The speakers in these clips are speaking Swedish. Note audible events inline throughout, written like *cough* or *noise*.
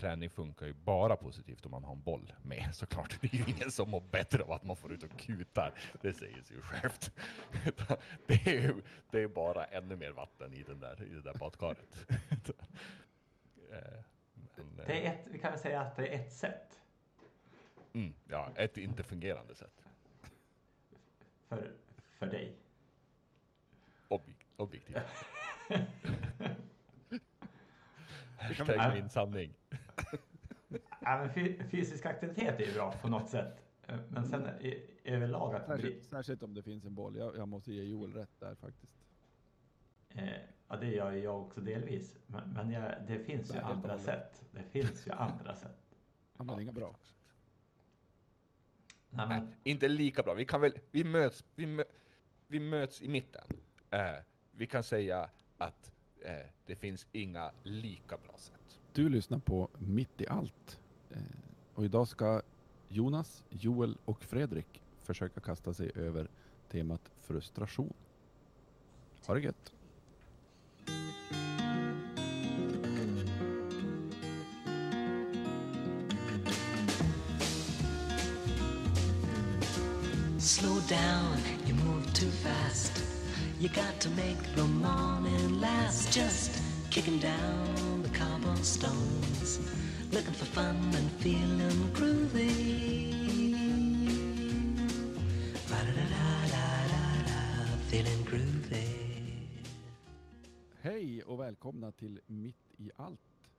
träning funkar ju bara positivt om man har en boll med *laughs* såklart. Det är ju ingen som mår bättre av att man får ut och kutar. Det säger sig ju självt. *laughs* Det är ju det är bara ännu mer vatten i, den där, i det där badkaret. *laughs* Eh, men, det är ett, vi kan väl säga att det är ett sätt. Mm, ja, ett inte fungerande sätt. För, för dig? Objek objektivt. Hashtag min sanning. *laughs* ja, men fysisk aktivitet är ju bra på något sätt. Men sen överlag att... Särskilt, bli... särskilt om det finns en boll. Jag, jag, måste ge Joel rätt där faktiskt. Eh, ja, det gör jag också delvis. Men, men jag, det finns ju andra sätt. Det finns ju andra sätt. Ja, men inga bra. Nej, men... Nej, inte lika bra. Vi kan väl, vi möts, vi, mö, vi möts i mitten. Eh, vi kan säga att eh, det finns inga lika bra sätt. Du lyssnar på Mitt i allt. Eh, och idag ska Jonas, Joel och Fredrik försöka kasta sig över temat frustration. Ha det gött! Slow down, you move too fast You got to make the morning last Just kicking down the cobblestones Looking for fun and feeling groovy Feeling groovy Hej och välkomna till Mitt i allt.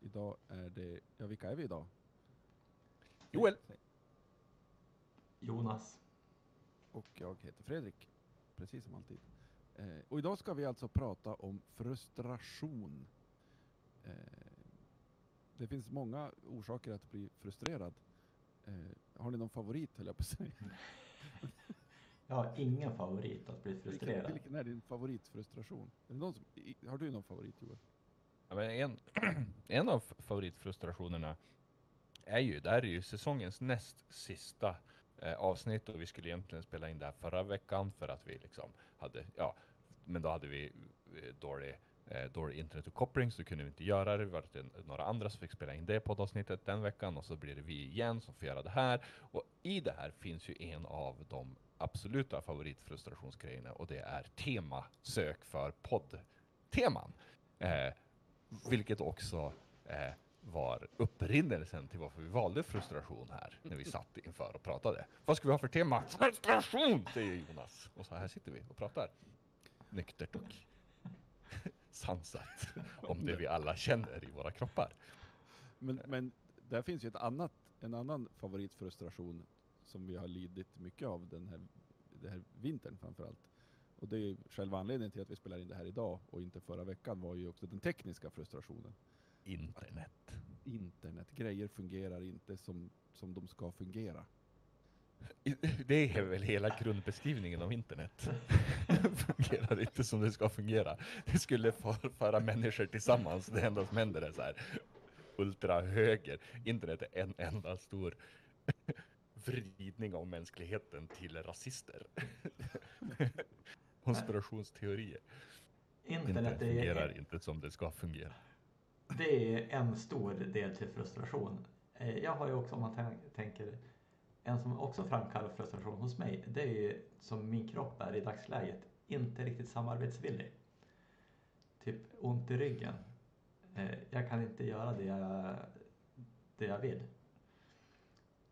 Idag är det, ja vilka är vi idag? Joel. Jonas. Och jag heter Fredrik precis som alltid. Eh, och idag ska vi alltså prata om frustration. Eh, det finns många orsaker att bli frustrerad. Eh, har ni någon favorit höll jag på att säga? *laughs* jag har ingen favorit att bli frustrerad. Vilken, vilken är din favoritfrustration? Är det någon som, har du någon favorit Joel? Ja, men en, *clears throat* en av favoritfrustrationerna är ju, det här är ju säsongens näst sista eh, avsnitt och vi skulle egentligen spela in det här förra veckan för att vi liksom hade, ja, men då hade vi eh, dålig, eh, dålig internetuppkoppling så kunde vi inte göra det. Vi var några andra som fick spela in det poddavsnittet den veckan och så blir det vi igen som får göra det här. Och i det här finns ju en av de absoluta favoritfrustrationsgrejerna och det är temasök för poddteman. Eh, vilket också eh, var upprinnelsen till varför vi valde frustration här när vi satt inför och pratade. Vad ska vi ha för tema? Frustration, säger Jonas. Och så här sitter vi och pratar. Nyktert och *laughs* sansat om det vi alla känner i våra kroppar. Men, men där finns ju ett annat, en annan favoritfrustration som vi har lidit mycket av den här, den här vintern framförallt. Och det är själva anledningen till att vi spelar in det här idag och inte förra veckan var ju också den tekniska frustrationen internet. Internet. Grejer fungerar inte som, som de ska fungera. *laughs* Det är väl hela grundbeskrivningen av internet. *laughs* fungerar inte som det ska fungera. Det skulle föra människor tillsammans. Det enda som händer är så här ultrahöger. Internet är en enda stor *laughs* vridning av mänskligheten till rasister. Konspirationsteorier. Internet, internet fungerar är... inte som det ska fungera det är en stor del till frustration. Eh, jag har ju också, om man tänker, en som också framkallar frustration hos mig, det är ju som min kropp är i dagsläget, inte riktigt samarbetsvillig. Typ ont i ryggen. Eh, jag kan inte göra det jag, det jag vill.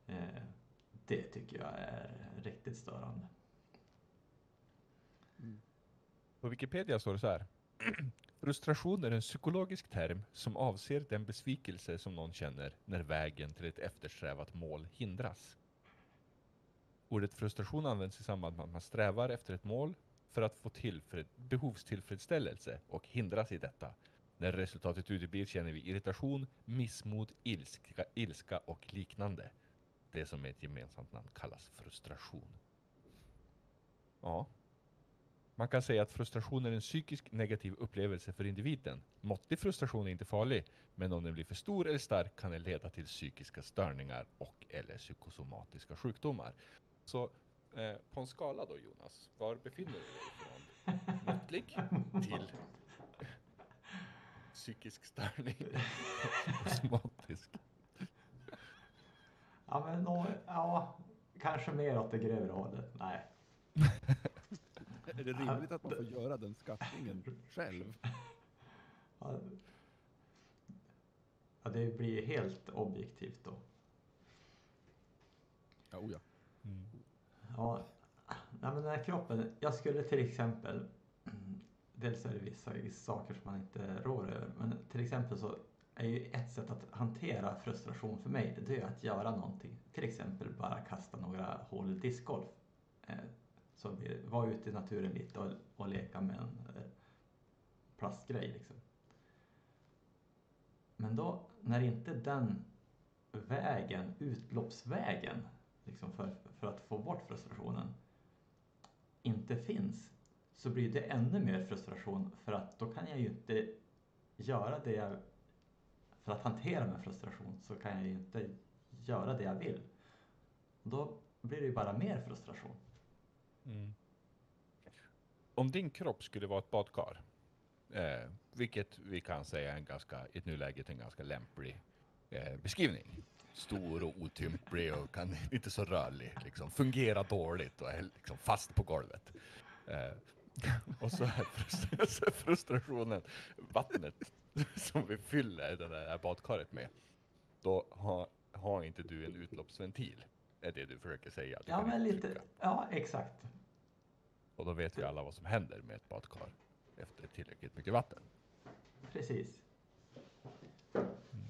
Eh, det tycker jag är riktigt störande. Mm. På Wikipedia står det så här. Frustration är en psykologisk term som avser den besvikelse som någon känner när vägen till ett eftersträvat mål hindras. Ordet frustration används i samband med att man strävar efter ett mål för att få behovstillfredsställelse och hindras i detta. När resultatet uteblir känner vi irritation, missmod, ilska, ilska och liknande. Det som med ett gemensamt namn kallas frustration. Ja, man kan säga att frustration är en psykisk negativ upplevelse för individen. Måttlig frustration är inte farlig, men om den blir för stor eller stark kan den leda till psykiska störningar och eller psykosomatiska sjukdomar. Så eh, på en skala då Jonas, var befinner du dig från *laughs* måttlig till psykisk störning psykosomatisk. Ja, men, ja, kanske mer åt det grövre hållet. Nej. *laughs* Är det rimligt att man får göra den skattningen själv? Ja, det blir ju helt objektivt då. Ja, oh ja. Mm. Ja, nej, men den här kroppen. Jag skulle till exempel. Dels är det vissa saker som man inte rår över. Men till exempel så är ju ett sätt att hantera frustration för mig. Det är att göra någonting. Till exempel bara kasta några hål i discgolf. Så vi var ute i naturen lite och, och leka med en eh, plastgrej liksom. Men då när inte den vägen, utloppsvägen liksom för, för att få bort frustrationen inte finns så blir det ännu mer frustration för att då kan jag ju inte göra det jag för att hantera min frustration så kan jag ju inte göra det jag vill. Då blir det ju bara mer frustration. Mm. Om din kropp skulle vara ett badkar, eh, vilket vi kan säga är en ganska, i nuläget en ganska lämplig eh, beskrivning. Stor och otymplig och kan, inte så rörlig, liksom, fungerar dåligt och är liksom fast på golvet. Eh, och så är frust- *laughs* så är frustrationen vattnet som vi fyller det där badkaret med. Då har, har inte du en utloppsventil, är det du försöker säga. Du Ja, men lite, trycka. ja exakt. Och då vet vi alla vad som händer med ett badkar efter tillräckligt mycket vatten. Precis.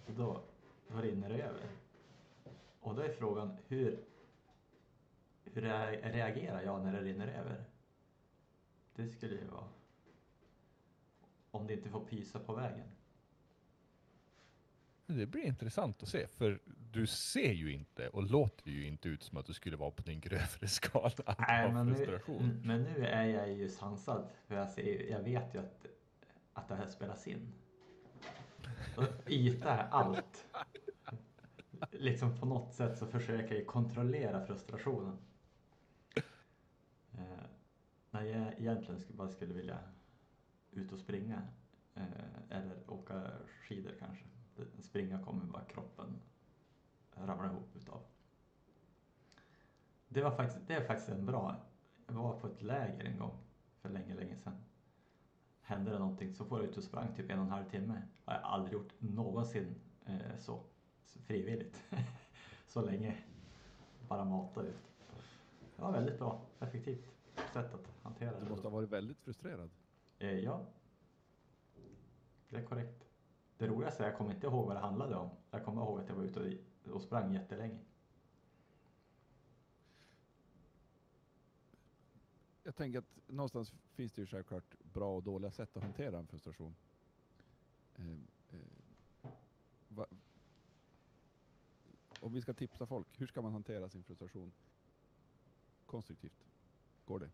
Då, då rinner det över. Och då är frågan hur, hur re- reagerar jag när det rinner över? Det skulle ju vara om det inte får pysa på vägen. Det blir intressant att se, för du ser ju inte och låter ju inte ut som att du skulle vara på din grövre skala *laughs* Nej, men nu, men nu är jag ju sansad. För jag, ser, jag vet ju att, att det här spelas in. Och yta är allt. Liksom på något sätt så försöker jag kontrollera frustrationen. Eh, när jag egentligen bara skulle vilja ut och springa. Eh, eller åka skidor kanske. Springa kommer bara kroppen ramla ihop utav. Det, var faktiskt, det är faktiskt en bra... Jag var på ett läger en gång för länge, länge sedan. Hände det någonting så får jag ut och sprang typ en och en halv timme. har jag aldrig gjort någonsin eh, så, så frivilligt. *laughs* så länge. Bara mata ut. Det var väldigt bra, effektivt sätt att hantera Du det. måste ha varit väldigt frustrerad. Eh, ja. Det är korrekt. Det roligaste är att jag kommer inte ihåg vad det handlade om. Jag kommer ihåg att jag var ute och, och sprang jättelänge. Jag tänker att någonstans finns det ju självklart bra och dåliga sätt att hantera en frustration. Eh, eh, va, om vi ska tipsa folk, hur ska man hantera sin frustration konstruktivt? Går det?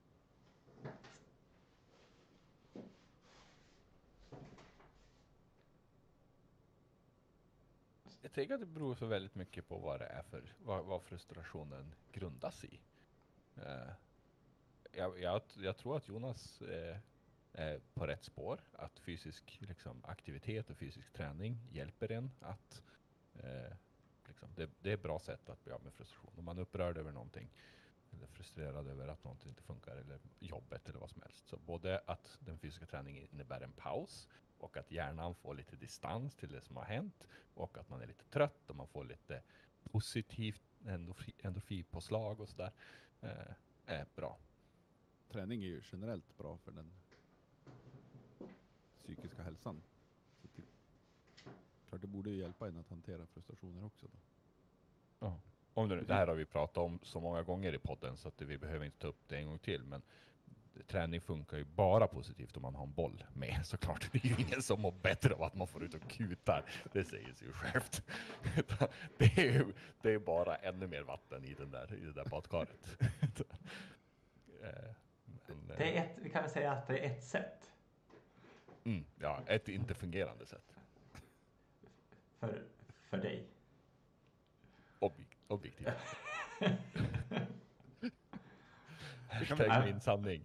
Jag tänker att det beror så väldigt mycket på vad det är för, vad, vad frustrationen grundas i. Eh, jag, jag, jag tror att Jonas eh, är på rätt spår, att fysisk liksom, aktivitet och fysisk träning hjälper en att eh, liksom, det, det är ett bra sätt att bli av med frustration. Om man är upprörd över någonting eller frustrerad över att någonting inte funkar eller jobbet eller vad som helst. Så både att den fysiska träningen innebär en paus och att hjärnan får lite distans till det som har hänt och att man är lite trött och man får lite positivt endorfi, endorfinpåslag och sådär. Eh, är bra. Träning är ju generellt bra för den psykiska hälsan. Så det, klart det borde hjälpa en att hantera frustrationer också. Då. Ja. Om det, det här har vi pratat om så många gånger i podden så att vi behöver inte ta upp det en gång till. Men träning funkar ju bara positivt om man har en boll med *laughs* såklart. Det är ju ingen som mår bättre av att man får ut och kutar. Det säger sig ju självt. *laughs* Det är ju det är bara ännu mer vatten i, den där, i det där badkaret. *laughs* Eh, men, eh, Det är ett, vi kan väl säga att det är ett sätt mm, ja, ett inte fungerande sätt. för, för dig. Objek- objektivt. Hashtag min sanning.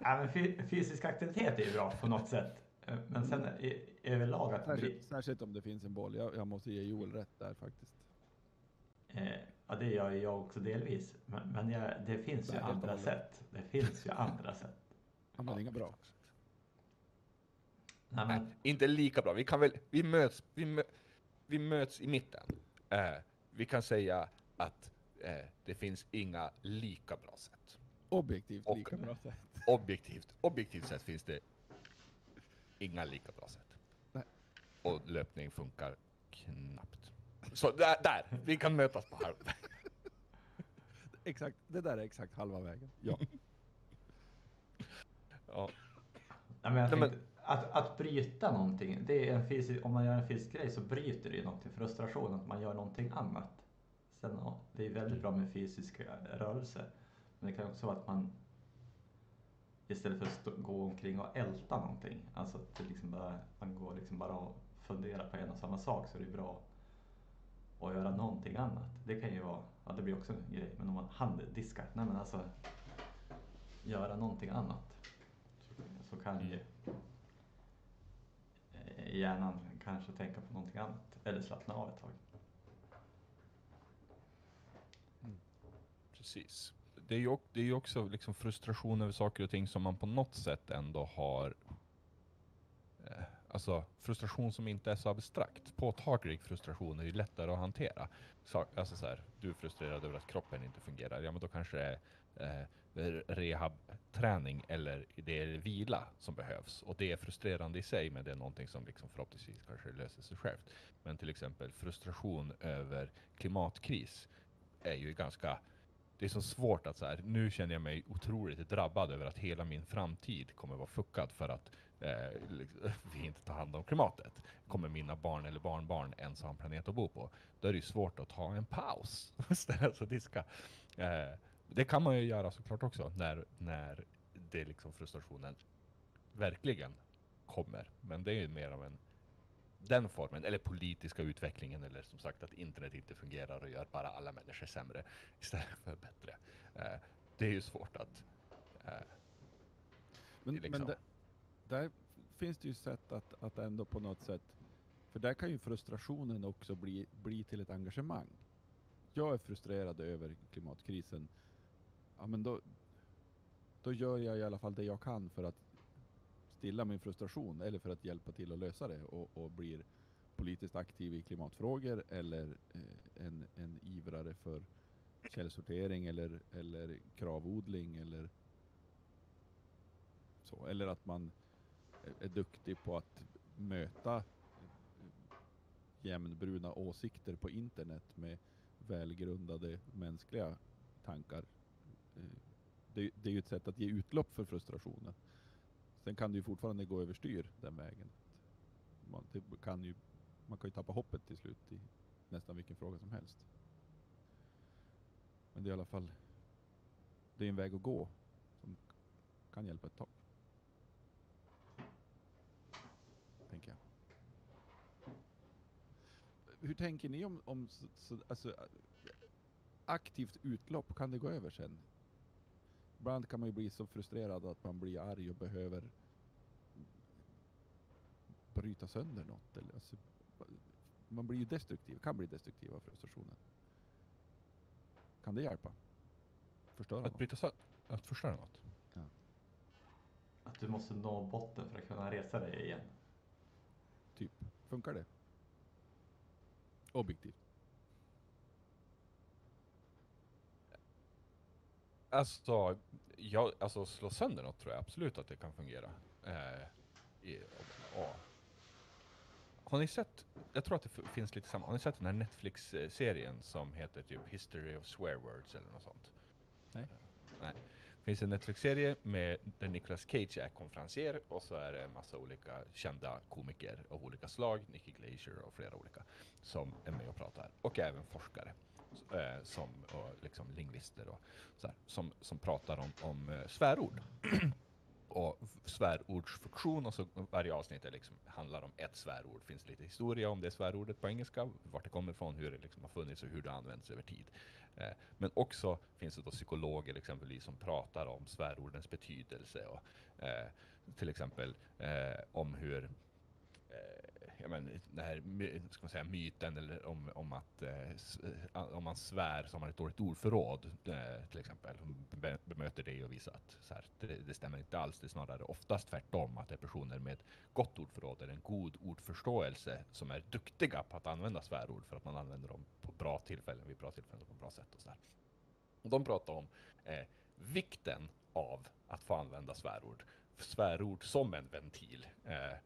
Ja, fysisk aktivitet är ju bra på något sätt. Men sen i, överlag att bli, Särskilt, särskilt om det finns en boll. Jag, jag måste ge Joel rätt där faktiskt. Eh, ja, det gör jag också delvis. Men, men jag, det finns ju Nej, andra hållet. sätt. Det finns ju andra sätt. Ja, men inga bra. Nej, Nej, men, inte lika bra. Vi kan väl, vi möts, vi, mö, vi möts i mitten. Eh, vi kan säga att eh, det finns inga lika bra sätt. Objektivt Och- lika bra sätt. Objektivt, objektivt sett finns det inga lika bra sätt. Nej. Och löpning funkar knappt. Så där, där, vi kan mötas på halvväg. *laughs* Exakt, det där är exakt halva vägen. Ja. *laughs* Ja. nej, men jag Nej, men- tänkte, att, att bryta någonting. Det är en fysisk, om man gör en fysisk grej så bryter det ju någonting. Frustration, att man gör någonting annat. Sen, ja, det är väldigt bra med fysisk rörelse. Men det kan också vara att man istället för att gå omkring och älta någonting. Alltså att liksom bara, man går liksom bara och funderar på en och samma sak så är det bra att göra någonting annat. Det kan ju vara, ja det blir också en grej, men om man handdiskar, nej men alltså göra någonting annat. Så, kan ju eh, hjärnan kanske tänka på någonting annat eller slappna av ett tag. Precis. Det är ju, det är också liksom frustration över saker och ting som man på något sätt ändå har eh, Alltså frustration som inte är så abstrakt. Påtaglig frustration är ju lättare att hantera. Så, alltså så här, du är frustrerad över att kroppen inte fungerar. Ja men då kanske det är eh, rehabträning eller det är vila som behövs. Och det är frustrerande i sig men det är någonting som liksom förhoppningsvis kanske löser sig självt. Men till exempel frustration över klimatkris är ju ganska det är så svårt att så här, nu känner jag mig otroligt drabbad över att hela min framtid kommer vara fuckad för att eh, liksom, *laughs* vi inte tar hand om klimatet. Kommer mina barn eller barnbarn ens ha en planet att bo på? Då är det ju svårt att ta en paus. *laughs* Ställa sig och diska. Eh, det kan man ju göra såklart också när, när det liksom frustrationen verkligen kommer. Men det är ju mer av en den formen, eller politiska utvecklingen, eller som sagt att internet inte fungerar och gör bara alla människor sämre istället för bättre. Eh, det är ju svårt att... Eh, Men, liksom- men det, där finns det ju sätt att, att ändå på något sätt, för där kan ju frustrationen också bli, bli till ett engagemang. Jag är frustrerad över klimatkrisen. Ja, men då, då gör jag i alla fall det jag kan för att stilla min frustration eller för att hjälpa till att lösa det och, och blir politiskt aktiv i klimatfrågor eller eh, en, en ivrare för källsortering eller, eller kravodling eller så. Eller att man är- duktig på att möta jämnbruna åsikter på internet med välgrundade mänskliga tankar. Eh, det, det är ju ett sätt att ge utlopp för frustrationen. Sen kan det ju fortfarande gå överstyr den vägen. Man, det kan ju, man kan ju tappa hoppet till slut i nästan vilken fråga som helst. Men det är i alla fall det är en väg att gå som kan hjälpa ett tag. Tänker jag. Hur tänker ni om, om så, så, alltså, aktivt utlopp? Kan det gå över sen? Ibland kan man ju bli så frustrerad att man blir arg och behöver bryta sönder något. Eller, alltså, man blir ju destruktiv, kan bli destruktiv av frustrationen. Kan det hjälpa? Förstöra att något? bryta sönder, att förstöra något. Att du måste nå botten för att kunna resa dig igen. Typ. Funkar det? Objektivt. Alltså, jag, alltså slå sönder något tror jag absolut att det kan fungera. Eh, i, och, har ni sett, jag tror att det finns lite samma, har ni sett den här Netflix-serien som heter typ History of Swear Words eller något sånt? Nej. Nej. Det finns en Netflix-serie med där Nicolas Cage är konferencier och så är det en massa olika kända komiker av olika slag, Nicky Glazer och flera olika, som är med och pratar. Och även forskare eh, som, och liksom lingvister och så här, som, som pratar om, om eh, svärord. *clears throat* och svärordsfunktion och så varje avsnitt är liksom, handlar om ett svärord. finns lite historia om det svärordet på engelska, vart det kommer ifrån, hur det liksom har funnits och hur det används över tid. Eh, men också finns det då psykologer exempelvis som pratar om svärordens betydelse och eh, till exempel eh, om hur ja, men, den här ska man säga, myten eller om, om att eh, eh, om man svär så har man ett dåligt ordförråd eh, till exempel. Be, bemöter det och visar att så här, det, det stämmer inte alls. Det är snarare oftast tvärtom att det är personer med gott ordförråd eller en god ordförståelse som är duktiga på att använda svärord för att man använder dem på bra tillfällen vid bra tillfällen och på bra sätt och så där. Och de pratar om eh, vikten av att få använda svärord. Svärord som en ventil. Eh,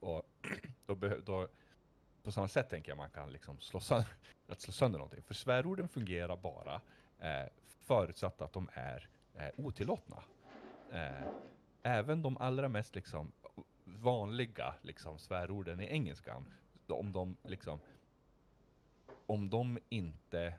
och *clears throat* då, då, på samma sätt tänker jag man kan liksom slå, sönder, *laughs* att slå sönder någonting. För svärorden fungerar bara eh, förutsatt att de är eh, otillåtna. Eh, även de allra mest liksom, vanliga liksom, svärorden i engelskan, om de liksom om de inte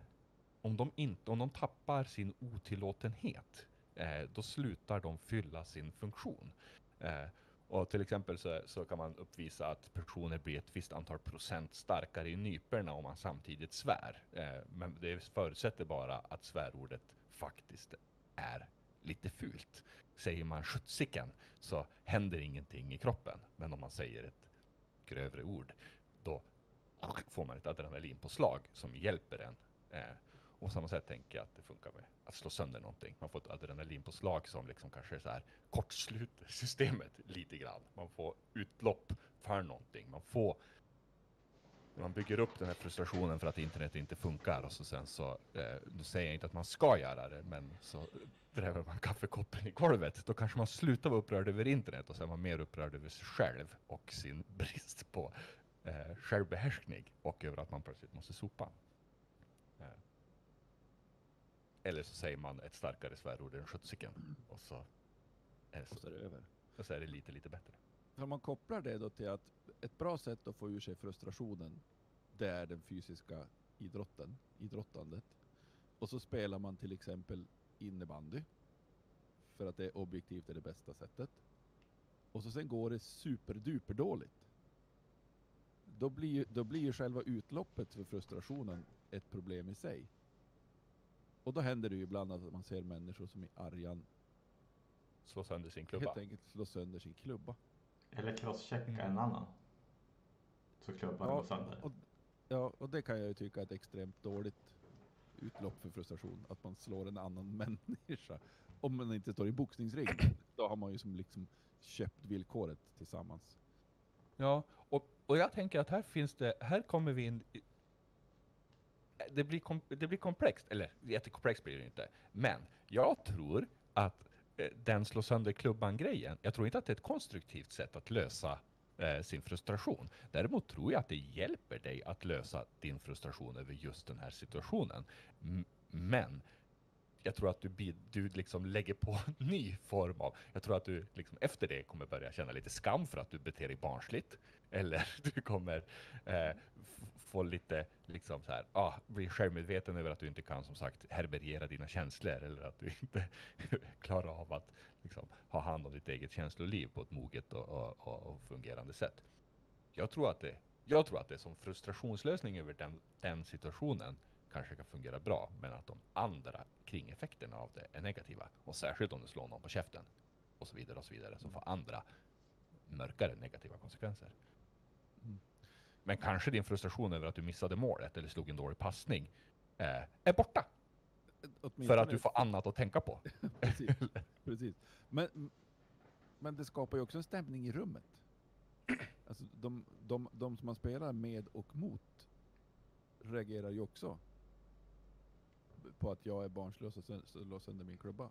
om de, inte, om de tappar sin otillåtenhet, eh, då slutar de fylla sin funktion. Eh, och till exempel så, så kan man uppvisa att personer blir ett visst antal procent starkare i nyporna om man samtidigt svär. Eh, men det förutsätter bara att svärordet faktiskt är lite fult. Säger man skjutsiken så händer ingenting i kroppen. Men om man säger ett grövre ord, då får man ett adrenalinpåslag som hjälper en. Eh, och på samma sätt tänker jag att det funkar med att slå sönder någonting. Man får ett adrenalinpåslag som liksom kanske så här kortsluter *laughs* systemet lite grann. Man får utlopp för någonting. Man får man bygger upp den här frustrationen för att internet inte funkar och så sen så, eh, nu säger jag inte att man ska göra det, men så dräver man kaffekoppen i golvet, då kanske man slutar vara upprörd över internet och så är man mer upprörd över sig själv och sin *laughs* brist på eh, självbehärskning och över att man plötsligt måste sopa. Eller så säger man ett starkare svärord än skjutsiken och så, är Och så är det över. och så är det lite, lite bättre. Om man kopplar det då till att ett bra sätt att få ur sig frustrationen, det är den fysiska idrotten, idrottandet. Och så spelar man till exempel innebandy, för att det objektivt är det bästa sättet. Och så sen går det superduper dåligt. Då blir, då blir ju själva utloppet för frustrationen ett problem i sig. Och då händer det ju ibland att man ser människor som i argan Slå sönder sin klubba. helt enkelt slår sönder sin klubba. Eller crosschecka Mm. en annan. Så klubban Ja, går sönder. och, ja, och det kan jag ju tycka är ett extremt dåligt utlopp för frustration. Att man slår en annan *laughs* människa. Om man inte står i boxningsring. Då har man ju som liksom köpt villkoret tillsammans. Ja, och, och jag tänker att här finns det, här kommer vi in i- det blir, kom, det blir komplext, eller jättekomplext blir det inte. Men jag tror att eh, den slå sönder klubban-grejen, jag tror inte att det är ett konstruktivt sätt att lösa eh, sin frustration. Däremot tror jag att det hjälper dig att lösa din frustration över just den här situationen. M- men jag tror att du, du liksom lägger på en ny form av, jag tror att du liksom efter det kommer börja känna lite skam för att du beter dig barnsligt. Eller *laughs* du kommer eh, få lite, liksom så här, ah, bli självmedveten över att du inte kan som sagt härbärgera dina känslor eller att du inte *laughs* klarar av att liksom, ha hand om ditt eget känsloliv på ett moget och, och, och, och fungerande sätt. Jag tror att det, jag tror att det som frustrationslösning över den, den situationen kanske kan fungera bra, men att de andra kringeffekterna av det är negativa. Och särskilt om du slår någon på käften och så vidare och så vidare, som får andra mörkare negativa konsekvenser. Men kanske din frustration över att du missade målet eller slog en dålig passning eh, är borta för Åtminstone- att du får annat att tänka på. *laughs* precis, precis. Men, men det skapar ju också en stämning i rummet. Alltså de, de, de som man spelar med och mot reagerar ju också på att jag är barnslös och slår sönder min klubba.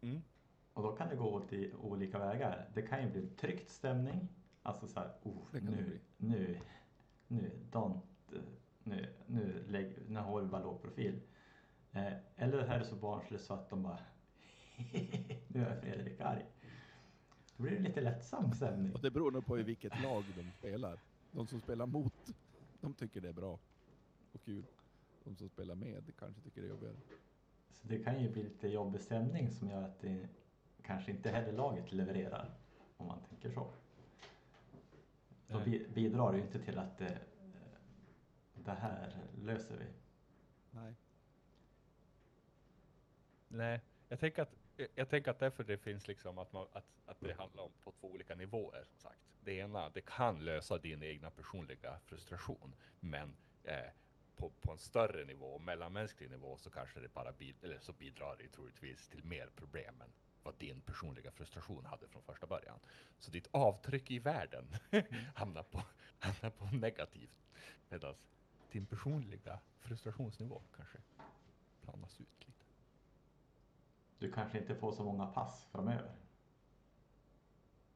Mm. Och då kan det gå åt i olika vägar. Det kan ju bli tryckt stämning. Alltså så här, oh, nu, nu, nu, don't, nu, nu, lägg, nu har vi bara låg profil. Eh, eller är det så barnsligt så att de bara, *laughs* nu är Fredrik arg. Då blir det lite lättsam stämning. Och det beror nog på i vilket lag de spelar. De som spelar mot, de tycker det är bra och kul. De som spelar med kanske tycker det är jobbigare. Så det kan ju bli lite jobbig stämning som gör att det kanske inte heller laget levererar. Om man tänker så. Då Nej. bi- bidrar det ju inte till att det, det här löser vi. Nej. Nej, jag tänker att jag tänker att därför det finns liksom att, man, att, att det handlar om på två olika nivåer. Som sagt. Det ena, det kan lösa din egna personliga frustration, men eh, på, på en större nivå, mellanmänsklig nivå, så kanske det bara bid, eller så bidrar det troligtvis till mer problem än vad din personliga frustration hade från första början. Så ditt avtryck i världen *laughs* hamnar, på, hamnar på negativt, medan din personliga frustrationsnivå kanske planas ut lite. Du kanske inte får så många pass framöver.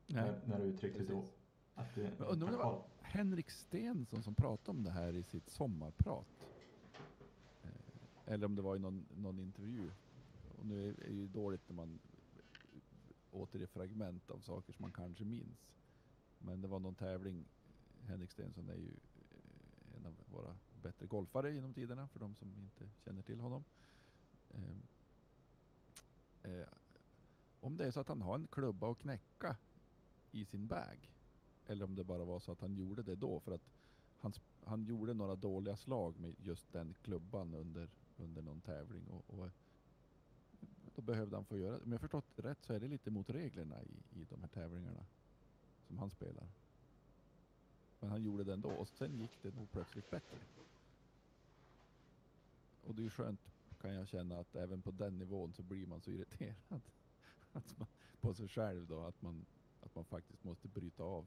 Nej, När, när du uttryckte då precis. att du Men undrar om det var-. Henrik Stensson som pratade om det här i sitt sommarprat. Eh, Eller om det var i någon, någon intervju. Och nu är det ju dåligt när man återger fragment av saker som man kanske minns. Men det var någon tävling. Henrik Stensson är ju eh, en av våra bättre golfare genom tiderna för de som inte känner till honom. Eh, eh, om det är så att han har en klubba att knäcka i sin bag eller om det bara var så att han gjorde det då för att han, han gjorde några dåliga slag med just den klubban under, under någon tävling och, och då behövde han få göra det. Om jag förstått det rätt så är det lite mot reglerna i, i de här tävlingarna som han spelar. Men han gjorde det ändå och sen gick det nog plötsligt bättre. Och det är ju skönt kan jag känna att även på den nivån så blir man så irriterad *laughs* att man, på sig själv då att man, att man faktiskt måste bryta av.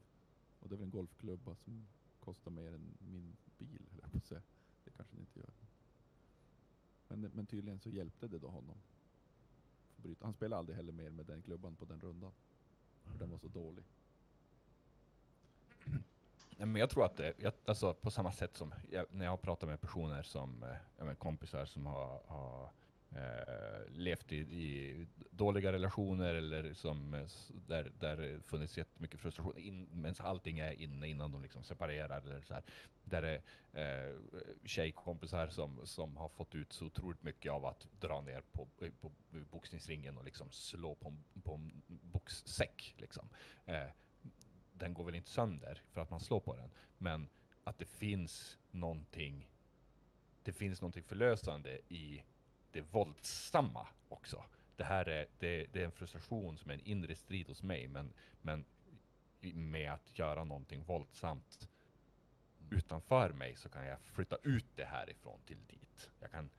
Och det är väl en golfklubba som kostar mer än min bil, höll jag på att säga. Det kanske den inte gör. Men, men tydligen så hjälpte det då honom. Bryta. Han spelade aldrig heller mer med den klubban på den rundan. För den var så dålig. *clears throat* Nej, men jag tror att det, jag, alltså på samma sätt som jag, när jag pratar med personer som, eh, kompisar som har, har eh, levt i, i dåliga relationer eller som, eh, där, där det funnits jättemycket frustration in, medan allting är inne innan de liksom separerar eller så här. Där det är eh, tjejkompisar som, som har fått ut så otroligt mycket av att dra ner på, eh, på boxningsringen och liksom slå på en, på en boxsäck liksom. Eh, den går väl inte sönder för att man slår på den, men att det finns någonting, det finns någonting förlösande i det våldsamma också. Det här är, det, det är en frustration som är en inre strid hos mig, men, men med att göra någonting våldsamt utanför mig så kan jag flytta ut det härifrån till dit. Jag kan,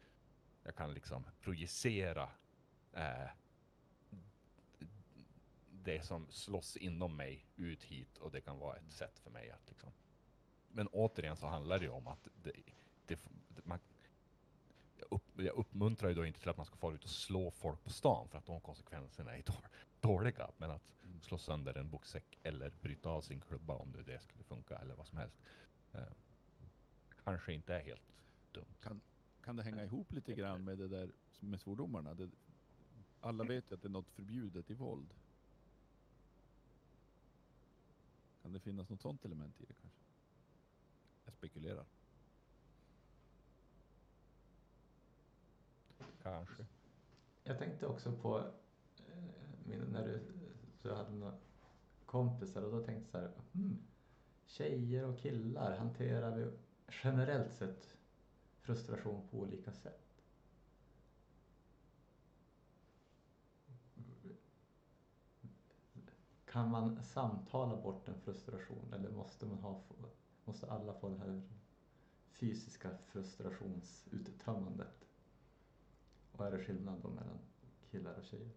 jag kan liksom projicera eh, det som slåss inom mig ut hit och det kan vara ett sätt för mig att liksom. Men återigen så handlar det ju om att det, det, man, upp, jag uppmuntrar ju då inte till att man ska fara ut och slå folk på stan för att de konsekvenserna är då- *laughs* dåliga. Men att Mm. slå sönder en boxsäck eller bryta av sin klubba om det, det skulle funka eller vad som helst. Eh, kanske inte är helt dumt. Kan, kan det hänga ihop lite grann med det där med svordomarna? Det, alla vet ju att det är något förbjudet i våld. Kan det finnas något sånt element i det kanske? Jag spekulerar. Kanske. Jag tänkte också på eh, när du du hade några kompisar och då tänkte jag så här, hmm, tjejer och killar hanterar vi generellt sett frustration på olika sätt. Kan man samtala bort en frustration eller måste man ha, måste alla få det här fysiska frustrationsuttömmandet? Vad är det skillnad då mellan killar och tjejer?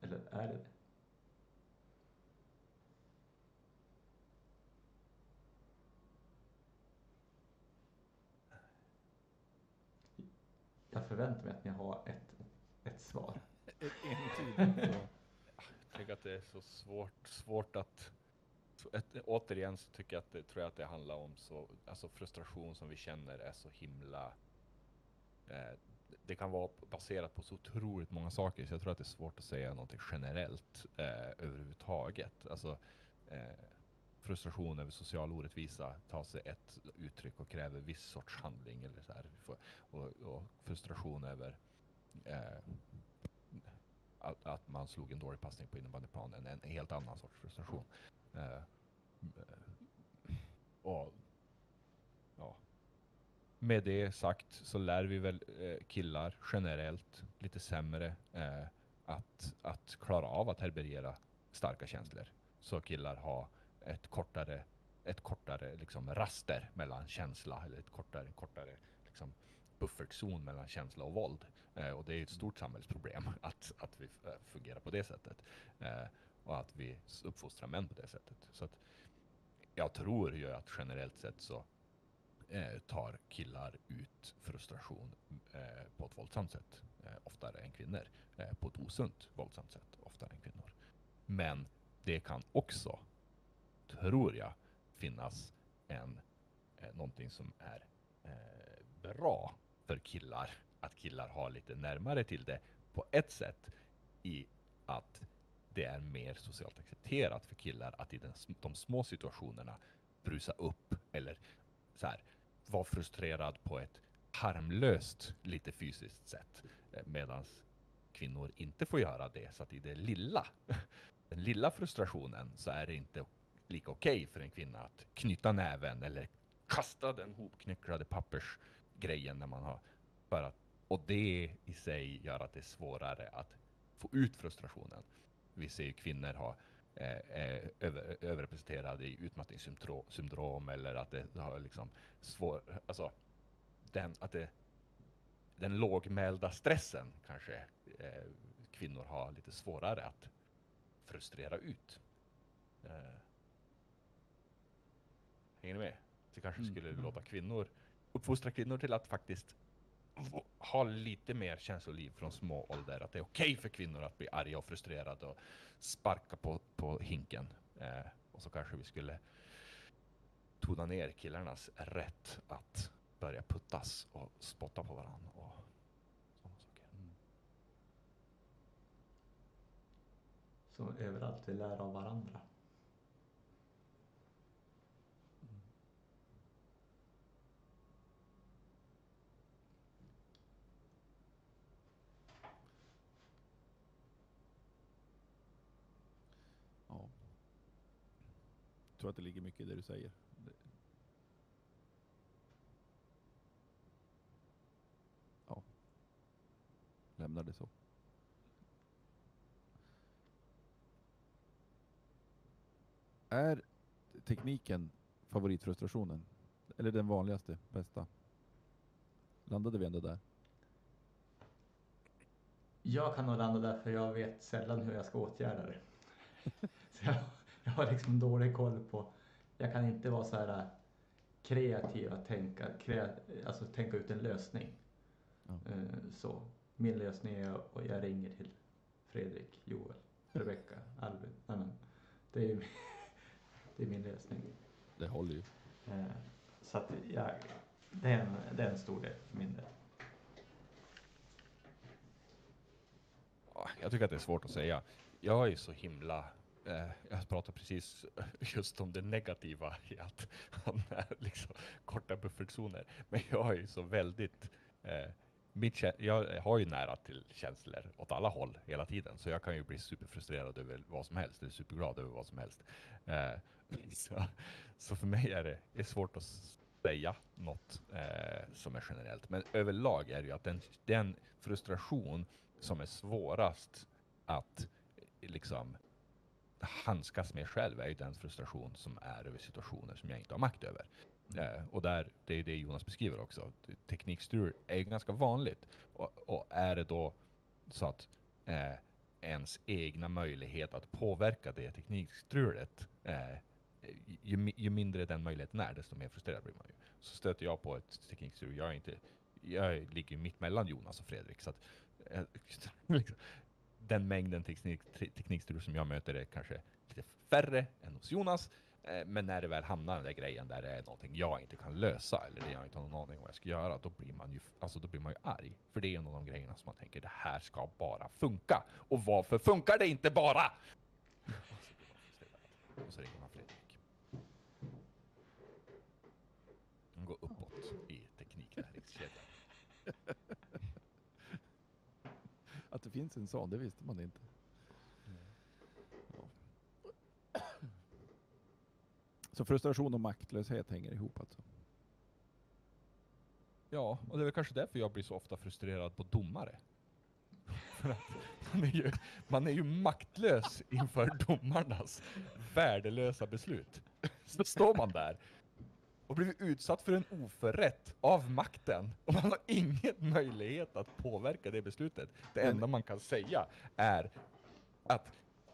Eller är det det? Jag förväntar mig att ni har ett, ett svar. Ett *laughs* entydigt. Jag tycker att det är så svårt, svårt att... Så ett, återigen så tycker jag att det, tror jag att det handlar om så, alltså frustration som vi känner är så himla... Eh, det kan vara baserat på så otroligt många saker, så jag tror att det är svårt att säga någonting generellt eh, överhuvudtaget. Alltså, eh, frustration över social orättvisa tar sig ett uttryck och kräver viss sorts handling. Eller så här. För- Och, och frustration över eh, att, att man slog en dålig passning på innebandyplanen, en helt annan sorts frustration. Eh, eh och med det sagt så lär vi väl eh, killar generellt lite sämre eh, att, att klara av att härbärgera starka känslor. Så killar har ett kortare, ett kortare liksom raster mellan känsla, eller ett kortare, kortare liksom buffertzon mellan känsla och våld. Eh, och det är ett stort samhällsproblem *laughs* att, att vi eh, fungerar på det sättet. Eh, och att vi uppfostrar män på det sättet. Så att jag tror ju att generellt sett så eh, tar killar ut frustration eh, på ett våldsamt sätt eh, oftare än kvinnor. Eh, på ett osunt våldsamt sätt oftare än kvinnor. Men det kan också, tror jag, finnas en, eh, någonting som är eh, bra för killar. Att killar har lite närmare till det på ett sätt i att det är mer socialt accepterat för killar att i den, de små situationerna brusa upp eller så här, vara frustrerad på ett harmlöst, lite fysiskt sätt. Eh, Medan kvinnor inte får göra det. Så att i det lilla, *laughs* den lilla frustrationen så är det inte lika okej för en kvinna att knyta näven eller kasta den hopknycklade pappersgrejen när man har för att, och det i sig gör att det är svårare att få ut frustrationen. Vi ser ju kvinnor ha eh, eh, över, överrepresenterade i utmattningssyndrom syndrom, eller att det har liksom svår, alltså den, att det, den lågmälda stressen kanske eh, kvinnor har lite svårare att frustrera ut. Eh, hänger ni med? Så kanske Mm. skulle låta kvinnor, uppfostra kvinnor till att faktiskt ha lite mer känsloliv från små ålder. Att det är okej för kvinnor att bli arga och frustrerade och sparka på, på hinken. Eh, och så kanske vi skulle tona ner killarnas rätt att börja puttas och spotta på varandra och sådana saker. Mm. Så överallt vi lär av varandra. Tror att det ligger mycket i det du säger. Ja. Lämnar det så. Är tekniken favoritfrustrationen? Eller den vanligaste, bästa? Landade vi ändå där? Jag kan nog landa där för jag vet sällan hur jag ska åtgärda det. *laughs* *laughs* Jag, har liksom dålig koll på, jag kan inte vara så här äh, kreativ att tänka, krea, alltså tänka ut en lösning. Ja. Eh, Så min lösning är att jag ringer till Fredrik, Joel, Rebecka, Albin. Nej, men, det, är, ju- *laughs* det är min lösning. Det håller ju. Eh, Så att jag, det, är en, det är en stor del för min del. Ja, Jag tycker att det är svårt att säga. Jag är så himla... Eh, jag pratade precis just om det negativa i att han är liksom korta buffertzoner. Men jag är ju så väldigt... Eh, mitt, jag har ju nära till känslor åt alla håll hela tiden. Så jag kan ju bli superfrustrerad över vad som helst, eller superglad över vad som helst. Eh, så, så för mig är det, det är svårt att säga något eh, som är generellt. Men överlag är det ju att den, den frustration som är svårast att eh, liksom handskas med själv är ju den frustration som är över situationer som jag inte har makt över. Eh, och där, det är det Jonas beskriver också. Teknikstrul är ju ganska vanligt. Och, och är det då så att eh, ens egna möjlighet att påverka det teknikstrulet, eh, ju, ju mindre den möjligheten är, desto mer frustrerad blir man ju. Så stöter jag på ett teknikstrul, jag är inte, jag ligger mitt mellan Jonas och Fredrik, så att eh, *laughs* liksom, den mängden teknik, te- teknikstrul som jag möter är kanske lite färre än hos Jonas. Eh, men när det väl hamnar den där grejen där det är någonting jag inte kan lösa eller det jag inte har någon aning om vad jag ska göra, då blir man ju, alltså då blir man ju arg. För det är en av de grejerna som man tänker, det här ska bara funka. Och varför funkar det inte bara? *laughs* Och så ringer man Fredrik. Han går uppåt i tekniknäringskedjan. *laughs* Att det finns en sån, det visste man inte. Ja. Så frustration och maktlöshet hänger ihop alltså? Ja, och det är väl kanske därför jag blir så ofta frustrerad på domare. *laughs* För att man, är ju, man är ju maktlös inför domarnas värdelösa beslut. Så står man där och blir utsatt för en oförrätt av makten och man har ingen möjlighet att påverka det beslutet. Det enda man kan säga är att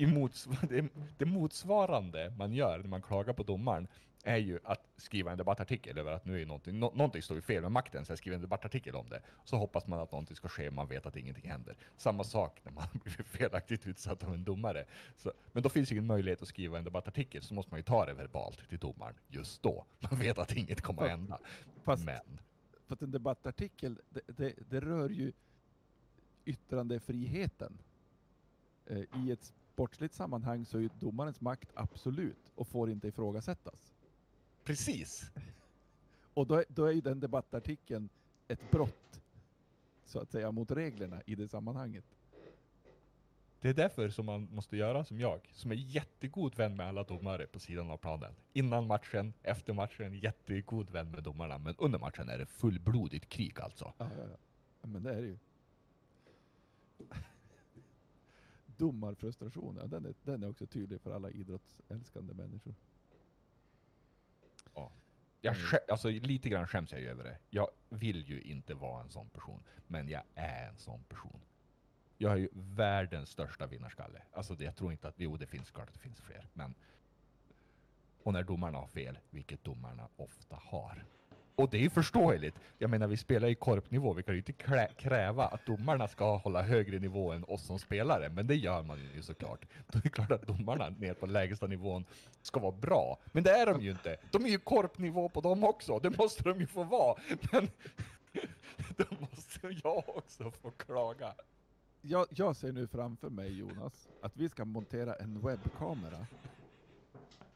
mots *laughs* det, det motsvarande man gör när man klagar på domaren är ju att skriva en debattartikel över att nu är någonting, nå, någonting står ju fel med makten, så jag skriver en debattartikel om det. Så hoppas man att någonting ska ske, man vet att ingenting händer. Samma sak när man *laughs* blir felaktigt utsatt av en domare. Så, men då finns ju ingen möjlighet att skriva en debattartikel, så måste man ju ta det verbalt till domaren just då. Man vet att inget kommer att hända. Fast Men, för att en debattartikel, det, det, det rör ju yttrandefriheten. Eh, I ett sportsligt sammanhang så är ju domarens makt absolut och får inte ifrågasättas. precis! *laughs* Och då då är ju den debattartikeln ett brott, så att säga, mot reglerna i det sammanhanget. Det är därför som man måste göra som jag, som är jättegod vän med alla domare på sidan av planen. Innan matchen, efter matchen, jättegod vän med domarna. Men under matchen är det fullblodigt krig alltså. Ja, ja. Ja, Men det är det ju. Domarfrustration, ja, den, är, den är också tydlig för alla idrottsälskande människor. Jag Mm. skä- alltså, lite grann skäms jag ju över det. Jag vill ju inte vara en sån person, men jag är en sån person. Jag är ju världens största vinnarskalle. Alltså det, jag tror inte att, jo det finns klart att det finns fler, men och när domarna har fel, vilket domarna ofta har. Och det är ju förståeligt. Jag menar, vi spelar i korpnivå. Vi kan ju inte krä- kräva att domarna ska hålla högre nivå än oss som spelare, men det gör man ju såklart. Då är det klart att domarna ner på lägsta nivån ska vara bra. Men det är de ju inte. De är ju korpnivå på dem också. Det måste de ju få vara. Men *laughs* då måste jag också få klaga. Jag, jag ser nu framför mig Jonas, att vi ska montera en webbkamera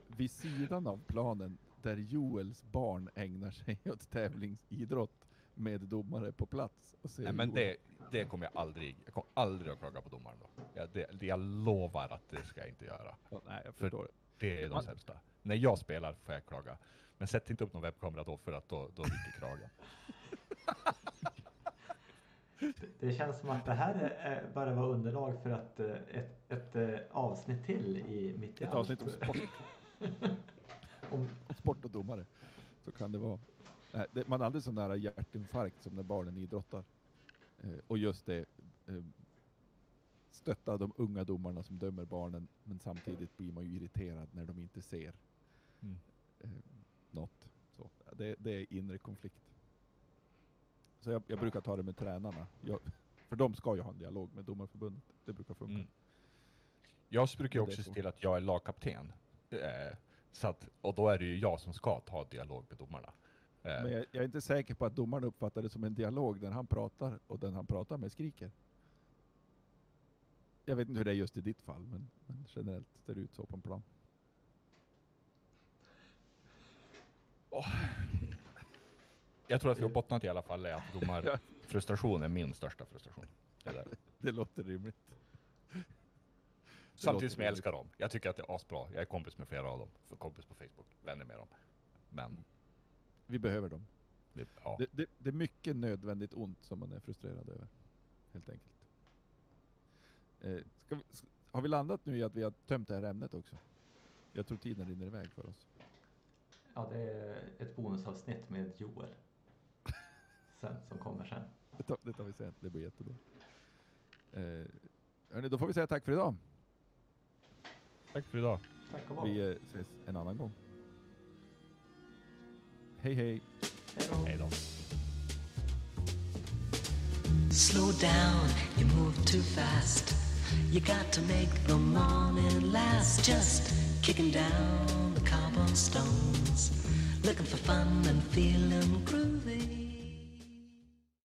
vid sidan av planen där Joels barn ägnar sig *laughs* åt tävlingsidrott med domare på plats. Och ser Nej, men det, det kommer jag aldrig, jag kommer aldrig att klaga på domaren då. Jag, det, det, jag lovar att det ska jag inte göra. Ja, nej, jag för- förstår. Det är de Man- sämsta. När jag spelar får jag klaga. Men sätt inte upp någon webbkamera då för att då, då ryker kragen. *laughs* Det känns som att det här är, eh, bara var underlag för att eh, ett, ett eh, avsnitt till i Mitt i Ett allt. avsnitt om sport, *laughs* Om, sport och domare. Så kan det vara. Man är aldrig så nära hjärtinfarkt som när barnen idrottar. Eh, och just det, eh, stötta de unga domarna som dömer barnen, men samtidigt blir man ju irriterad när de inte ser Mm. eh, något. Så, det, det är inre konflikt. Så jag, jag brukar ta det med tränarna. Jag, för de ska ju ha en dialog med domarförbundet. Det brukar funka. Mm. Jag brukar också så. se till att jag är lagkapten. Eh, så att, och då är det ju jag som ska ta dialog med domarna. Eh, Men jag, jag är inte säker på att domaren uppfattar det som en dialog när han pratar och den han pratar med skriker. Jag vet inte hur det är just i ditt fall, men, men generellt ser det ut så på en plan. jag tror att vi har bottnat i alla fall i att domarfrustration *laughs* är min största frustration. Det. Det låter rimligt. Samtidigt som jag älskar dem. Jag tycker att det är asbra. Jag är kompis med flera av dem. För kompis på Facebook. Vänner med dem. Men, Vi behöver dem. det, ja. Det, det, det är mycket nödvändigt ont som man är frustrerad över. Helt enkelt. Eh, ska vi, s- har vi landat nu i att vi har tömt det här ämnet också? Jag tror tiden rinner iväg för oss. ja, det är ett bonusavsnitt med Joel. Sen, som kommer sen. Det tar, det tar vi sen, det blir jättebra. Eh, hörni, då får vi säga tack för idag. Tack för idag. Tack och. Vi eh, ses en annan gång. Hej hej! Hej. Hej då. Slow down, you move too fast. You got to make the morning last. Just kicking down the cobblestones, looking for fun and feeling groovy.